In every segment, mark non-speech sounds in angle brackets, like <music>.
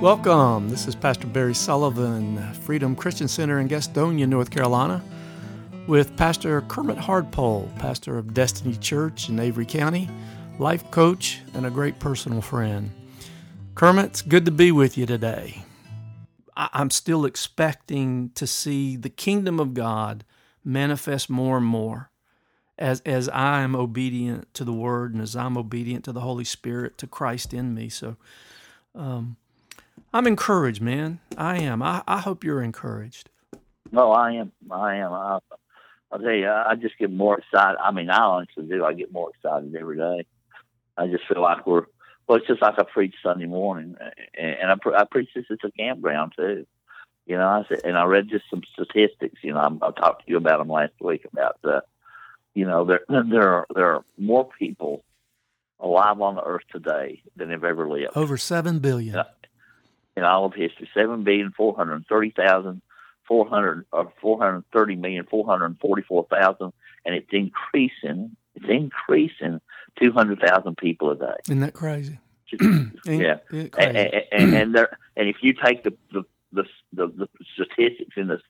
Welcome. This is Pastor Barry Sullivan, Freedom Christian Center in Gastonia, North Carolina, with Pastor Kermit Harpole, pastor of Destiny Church in Avery County, life coach, and a great personal friend. Kermit, it's good to be with you today. I'm still expecting to see the kingdom of God manifest more and more as as I am obedient to the Word and as I'm obedient to the Holy Spirit, to Christ in me. So, um, I'm encouraged, man. I am. I, I hope you're encouraged. No, I am. I am. I, I'll tell you, I just get more excited. I mean, I honestly do. I get more excited every day. I just feel like we're. Well, it's just like I preach Sunday morning, and I, pre- I preach this at a campground too. You know, I said, and I read just some statistics. You know, I, I talked to you about them last week about the. You know, there there are there are more people alive on the earth today than have ever lived. Over seven billion. Yeah in all of history. Seven billion four hundred thirty thousand four hundred or uh, four hundred thirty million four hundred forty four thousand, and it's increasing. It's increasing two hundred thousand people a day. Isn't that crazy? <clears throat> yeah, and, and, and, there, and if you take the the, the the the statistics in this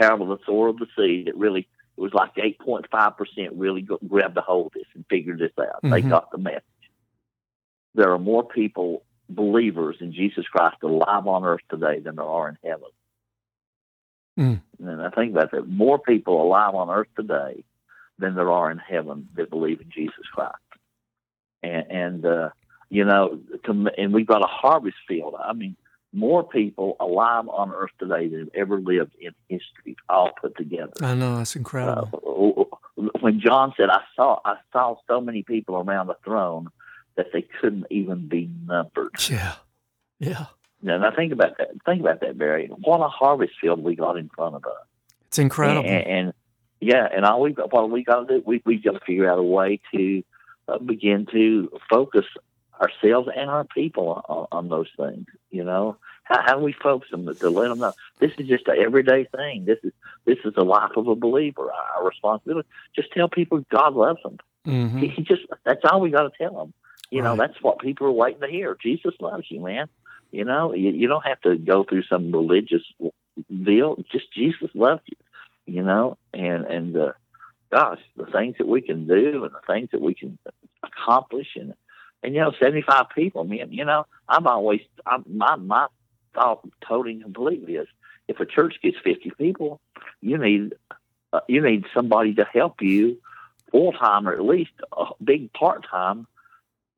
parable of the sower of the sea, it really it was like eight point five percent really grabbed a hold of this and figured this out. Mm-hmm. They got the message. There are more people believers in Jesus Christ alive on earth today than there are in heaven. Mm. And I think about that. More people alive on earth today than there are in heaven that believe in Jesus Christ. And, and uh, you know, to, and we've got a harvest field. I mean, more people alive on earth today than have ever lived in history, all put together. I know that's incredible. Uh, when John said, "I saw, I saw so many people around the throne," that they couldn't even be numbered. Yeah, yeah. Now, now think about that. Think about that, Barry. What a harvest field we got in front of us. It's incredible. And, and yeah, and all we what we got to do, we we got to figure out a way to uh, begin to focus ourselves and our people on, on those things. You know, how, how do we focus them to, to let them know this is just an everyday thing. This is this is the life of a believer. Our responsibility. Just tell people God loves them. Mm-hmm. He, he just that's all we got to tell them. You right. know, that's what people are waiting to hear. Jesus loves you, man. You know, you, you don't have to go through some religious deal. Just Jesus loves you. You know, and and uh, gosh, the things that we can do and the things that we can accomplish, and and you know, seventy five people. Man, you know, I'm always I'm, my my thought totally completely is if a church gets fifty people, you need uh, you need somebody to help you full time or at least a big part time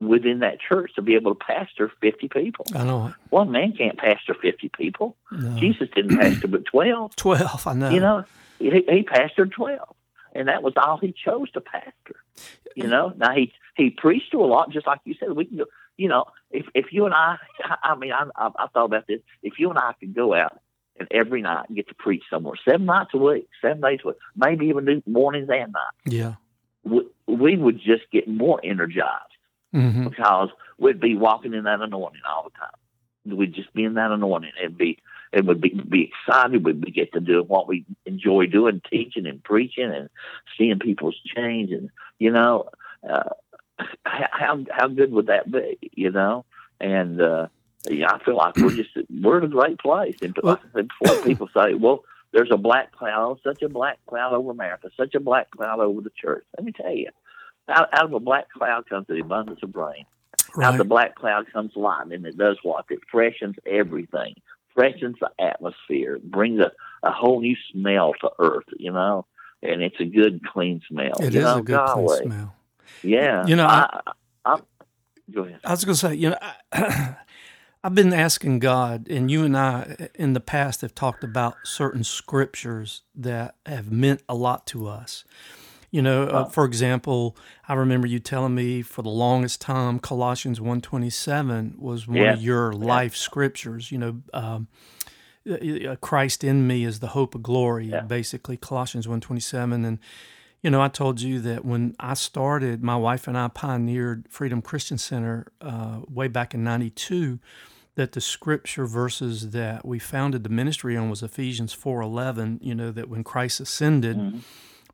within that church to be able to pastor 50 people. I know. One man can't pastor 50 people. No. Jesus didn't pastor but 12. <clears throat> 12, I know. You know, he, he pastored 12, and that was all he chose to pastor. You know, now he he preached to a lot, just like you said. We can go, you know, if if you and I, I mean, I, I, I thought about this. If you and I could go out and every night get to preach somewhere, seven nights a week, seven days a week, maybe even do mornings and nights. Yeah, we, we would just get more energized mm-hmm. because we'd be walking in that anointing all the time. We'd just be in that anointing and be and would be be excited. We'd be get to do what we enjoy doing, teaching and preaching and seeing people's change. And you know, uh, how how good would that be? You know, and uh, yeah, I feel like we're just we're in a great place. And well, before people say, well. There's a black cloud, such a black cloud over America, such a black cloud over the church. Let me tell you, out, out of a black cloud comes the abundance of rain. Right. Out of the black cloud comes light, and it does what? It freshens everything, freshens the atmosphere, brings a, a whole new smell to earth, you know, and it's a good, clean smell. It you is know, a good, clean smell. Yeah. You know, I, I, I, go ahead. I was going to say, you know, I, <clears throat> I've been asking God, and you and I in the past have talked about certain scriptures that have meant a lot to us. You know, uh, for example, I remember you telling me for the longest time Colossians 127 was one yeah. of your life scriptures, you know, um, uh, Christ in me is the hope of glory, yeah. basically Colossians 127 and you know, I told you that when I started, my wife and I pioneered Freedom Christian Center uh, way back in 92 that the scripture verses that we founded the ministry on was Ephesians 4:11, you know, that when Christ ascended, mm-hmm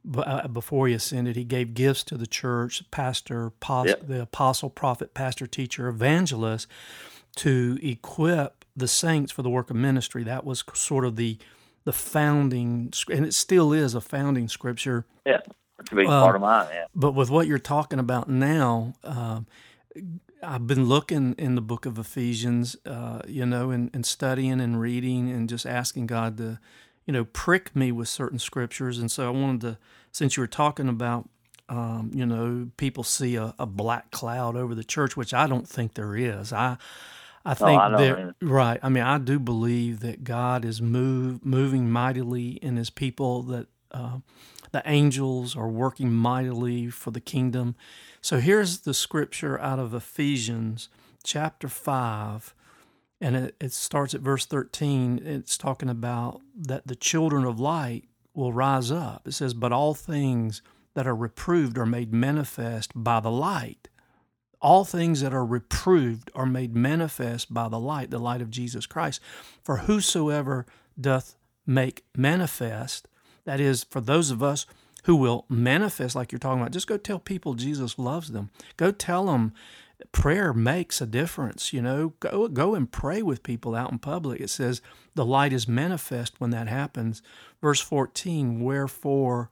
before he ascended, he gave gifts to the church, pastor, pos- yep. the apostle, prophet, pastor, teacher, evangelist. to equip the saints for the work of ministry. That was sort of the the founding, and it still is a founding scripture. Yeah, it's a big uh, part of mine. Yeah. But with what you're talking about now, uh, I've been looking in the book of Ephesians, uh, you know, and, and studying and reading and just asking God to, you know, prick me with certain scriptures. And so I wanted to, since you were talking about, um, you know, people see a, a black cloud over the church, which I don't think there is. I I think oh, that right. I mean, I do believe that God is move moving mightily in His people. That uh, the angels are working mightily for the kingdom. So here's the scripture out of Ephesians chapter five, and it, it starts at verse thirteen. It's talking about that the children of light will rise up. It says, "But all things that are reproved are made manifest by the light." all things that are reproved are made manifest by the light, the light of Jesus Christ. For whosoever doth make manifest, that is, for those of us who will manifest, like you're talking about, just go tell people Jesus loves them. Go tell them prayer makes a difference. You know, go go and pray with people out in public. It says the light is manifest when that happens. Verse 14, wherefore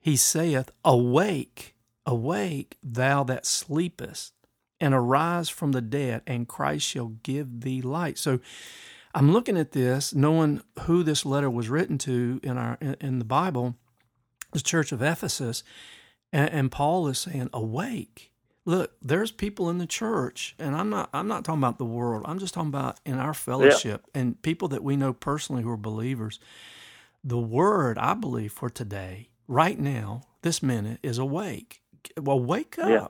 he saith, Awake Awake, thou that sleepest, and arise from the dead, and Christ shall give thee light. So I'm looking at this, knowing who this letter was written to in our in the Bible, the church of Ephesus, and, and Paul is saying, Awake. Look, there's people in the church, and I'm not I'm not talking about the world. I'm just talking about in our fellowship yeah. and people that we know personally who are believers. The word I believe for today, right now, this minute, is awake well, wake up. Yeah.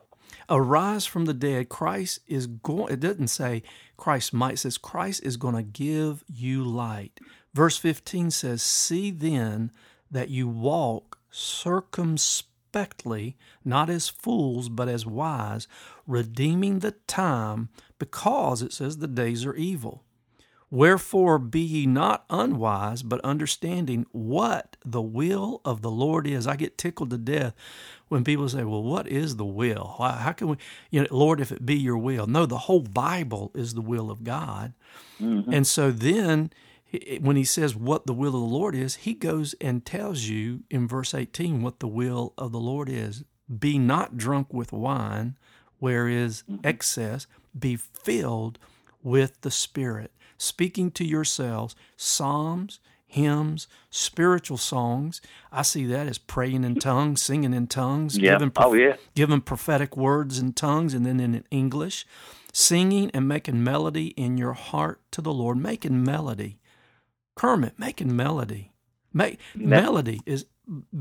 Arise from the dead. Christ is going, it doesn't say Christ might, it says Christ is going to give you light. Verse 15 says, See then that you walk circumspectly, not as fools, but as wise, redeeming the time, because it says the days are evil. Wherefore be ye not unwise, but understanding what the will of the Lord is. I get tickled to death when people say, Well, what is the will? How can we, you know, Lord, if it be your will? No, the whole Bible is the will of God. Mm-hmm. And so then when he says what the will of the Lord is, he goes and tells you in verse 18 what the will of the Lord is. Be not drunk with wine, where is mm-hmm. excess, be filled with the Spirit speaking to yourselves psalms, hymns, spiritual songs. I see that as praying in tongues, singing in tongues, yeah. giving, prof- oh, yeah. giving prophetic words in tongues and then in English, singing and making melody in your heart to the Lord, making melody. Kermit, making melody. Make, melody is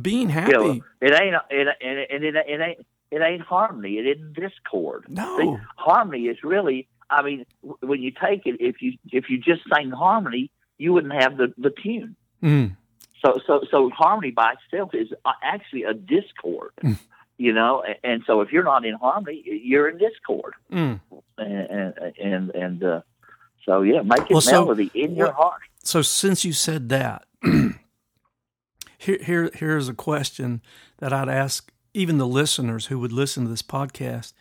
being happy. Yeah, well, it ain't it, it, it, it ain't it ain't harmony. It isn't discord. No, See, harmony is really I mean, when you take it, if you if you just sang harmony, you wouldn't have the the tune. Mm. So so so harmony by itself is uh, actually a discord. Mm. You know, and so if you're not in harmony, you're in discord. Mm. And and and uh, so yeah, make it well, melody so, in your heart. So since you said that, <clears throat> here here here's a question that I'd ask even the listeners who would listen to this podcast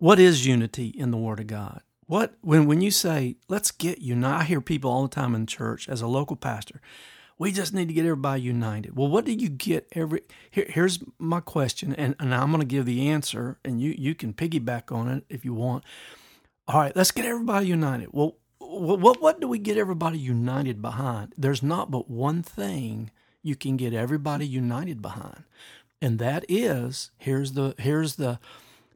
what is unity in the Word of God? What when when you say let's get united? I hear people all the time in church as a local pastor. We just need to get everybody united. Well, what do you get every? Here, here's my question, and, and I'm going to give the answer, and you you can piggyback on it if you want. All right, let's get everybody united. Well, what what do we get everybody united behind? There's not but one thing you can get everybody united behind, and that is here's the here's the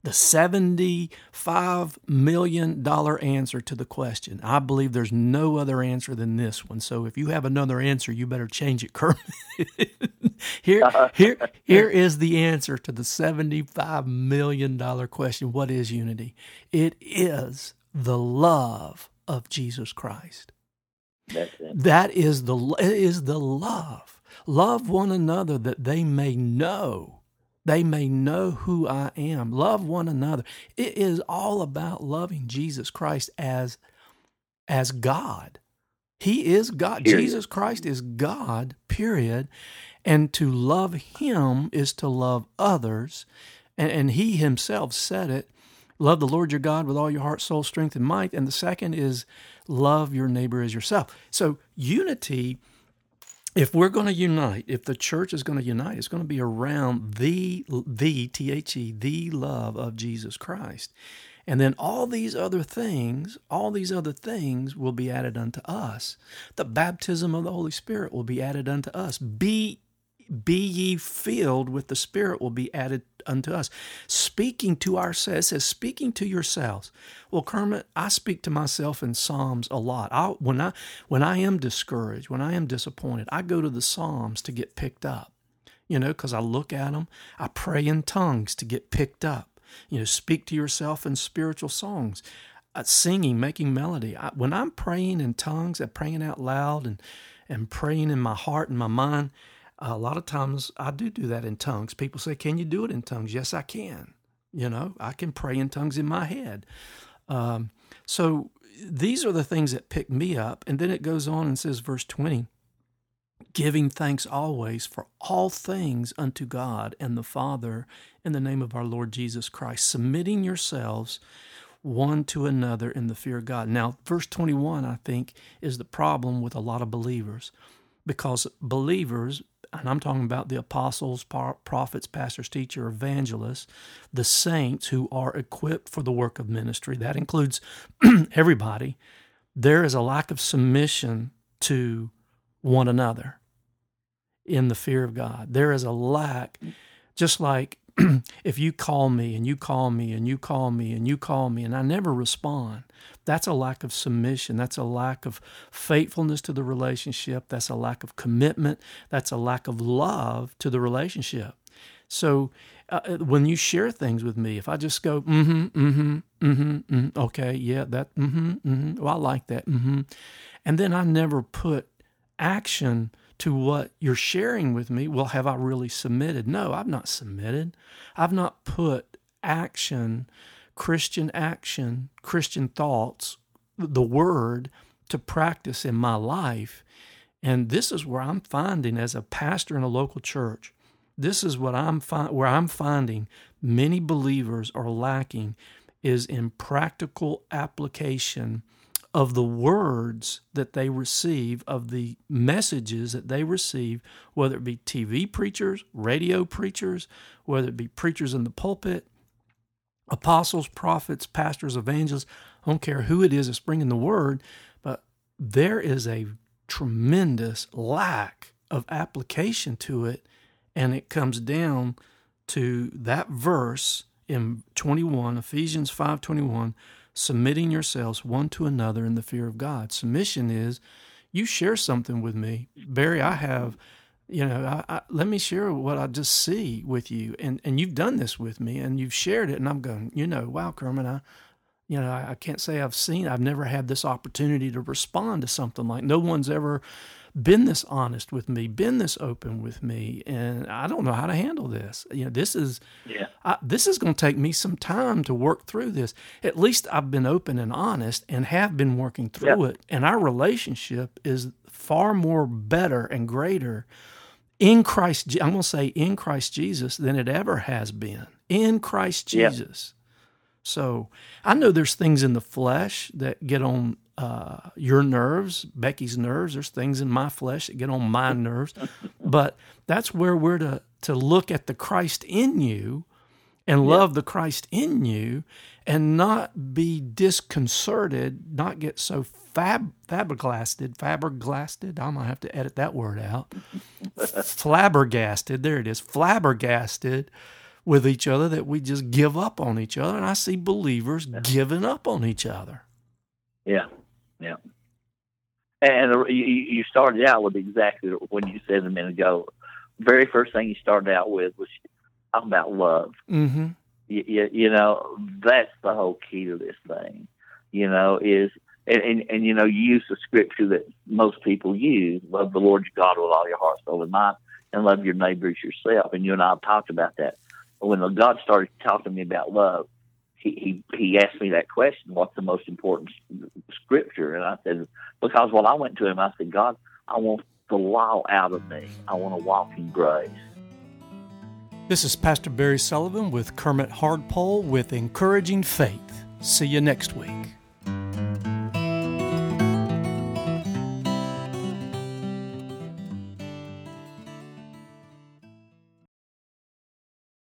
the $75 million answer to the question. I believe there's no other answer than this one. So if you have another answer, you better change it, Kermit. <laughs> here, <laughs> here, here is the answer to the $75 million question What is unity? It is the love of Jesus Christ. That is the, is the love. Love one another that they may know they may know who I am. Love one another. It is all about loving Jesus Christ as as God. He is God. Period. Jesus Christ is God, period. And to love him is to love others. And, and he himself said it love the Lord your God with all your heart, soul, strength, and might. And the second is love your neighbor as yourself. So unity if we're going to unite, if the church is going to unite, it's going to be around the the T H E the love of Jesus Christ. And then all these other things, all these other things will be added unto us. The baptism of the Holy Spirit will be added unto us. Be be ye filled with the Spirit will be added unto us. Speaking to ourselves, says, speaking to yourselves. Well, Kermit, I speak to myself in Psalms a lot. I, when I when I am discouraged, when I am disappointed, I go to the Psalms to get picked up. You know, because I look at them. I pray in tongues to get picked up. You know, speak to yourself in spiritual songs. Uh, singing, making melody. I, when I'm praying in tongues, I'm praying out loud and and praying in my heart and my mind a lot of times I do do that in tongues. People say, Can you do it in tongues? Yes, I can. You know, I can pray in tongues in my head. Um, so these are the things that pick me up. And then it goes on and says, verse 20, giving thanks always for all things unto God and the Father in the name of our Lord Jesus Christ, submitting yourselves one to another in the fear of God. Now, verse 21, I think, is the problem with a lot of believers because believers and I'm talking about the apostles, prophets, pastors, teachers, evangelists, the saints who are equipped for the work of ministry. That includes <clears throat> everybody. There is a lack of submission to one another in the fear of God. There is a lack, just like <clears throat> if you call me and you call me and you call me and you call me and I never respond, that's a lack of submission. That's a lack of faithfulness to the relationship. That's a lack of commitment. That's a lack of love to the relationship. So uh, uh when you share things with me, if I just go, mm hmm, mm hmm, mm hmm, mm-hmm okay, yeah, that, mm hmm, mm hmm, well, I like that, mm hmm. And then I never put action to what you're sharing with me, well, have I really submitted? No, I've not submitted. I've not put action, Christian action, Christian thoughts, the word to practice in my life. And this is where I'm finding as a pastor in a local church, this is what I'm fi- where I'm finding many believers are lacking is in practical application of the words that they receive, of the messages that they receive, whether it be TV preachers, radio preachers, whether it be preachers in the pulpit, apostles, prophets, pastors, evangelists, I don't care who it is that's bringing the word, but there is a tremendous lack of application to it. And it comes down to that verse in 21, Ephesians 5 21 submitting yourselves one to another in the fear of God. Submission is you share something with me. Barry, I have, you know, I, I, let me share what I just see with you. And, and you've done this with me and you've shared it. And I'm going, you know, wow, Kermit, I, you know, I, I can't say I've seen, I've never had this opportunity to respond to something like no one's ever been this honest with me, been this open with me, and I don't know how to handle this. You know, this is yeah. I, this is going to take me some time to work through this. At least I've been open and honest, and have been working through yep. it. And our relationship is far more better and greater in Christ. I'm going to say in Christ Jesus than it ever has been in Christ Jesus. So I know there's things in the flesh that get on uh, your nerves, Becky's nerves. There's things in my flesh that get on my <laughs> nerves, but that's where we're to to look at the Christ in you and love the Christ in you, and not be disconcerted, not get so fab flabbergasted, flabbergasted. I'm gonna have to edit that word out. <laughs> flabbergasted. There it is. Flabbergasted with each other that we just give up on each other, and I see believers giving up on each other. Yeah, yeah. And you, you started out with exactly what you said a minute ago. Very first thing you started out with was talking about love. Mm-hmm. You, you, you know, that's the whole key to this thing. You know, is and, and, and you know, you use the scripture that most people use: love the Lord your God with all your heart, soul, and mind, and love your neighbors yourself. And you and I have talked about that. When God started talking to me about love, he, he he asked me that question, what's the most important scripture? And I said, because when I went to him, I said, God, I want the law out of me. I want to walk in grace. This is Pastor Barry Sullivan with Kermit Harpole with Encouraging Faith. See you next week.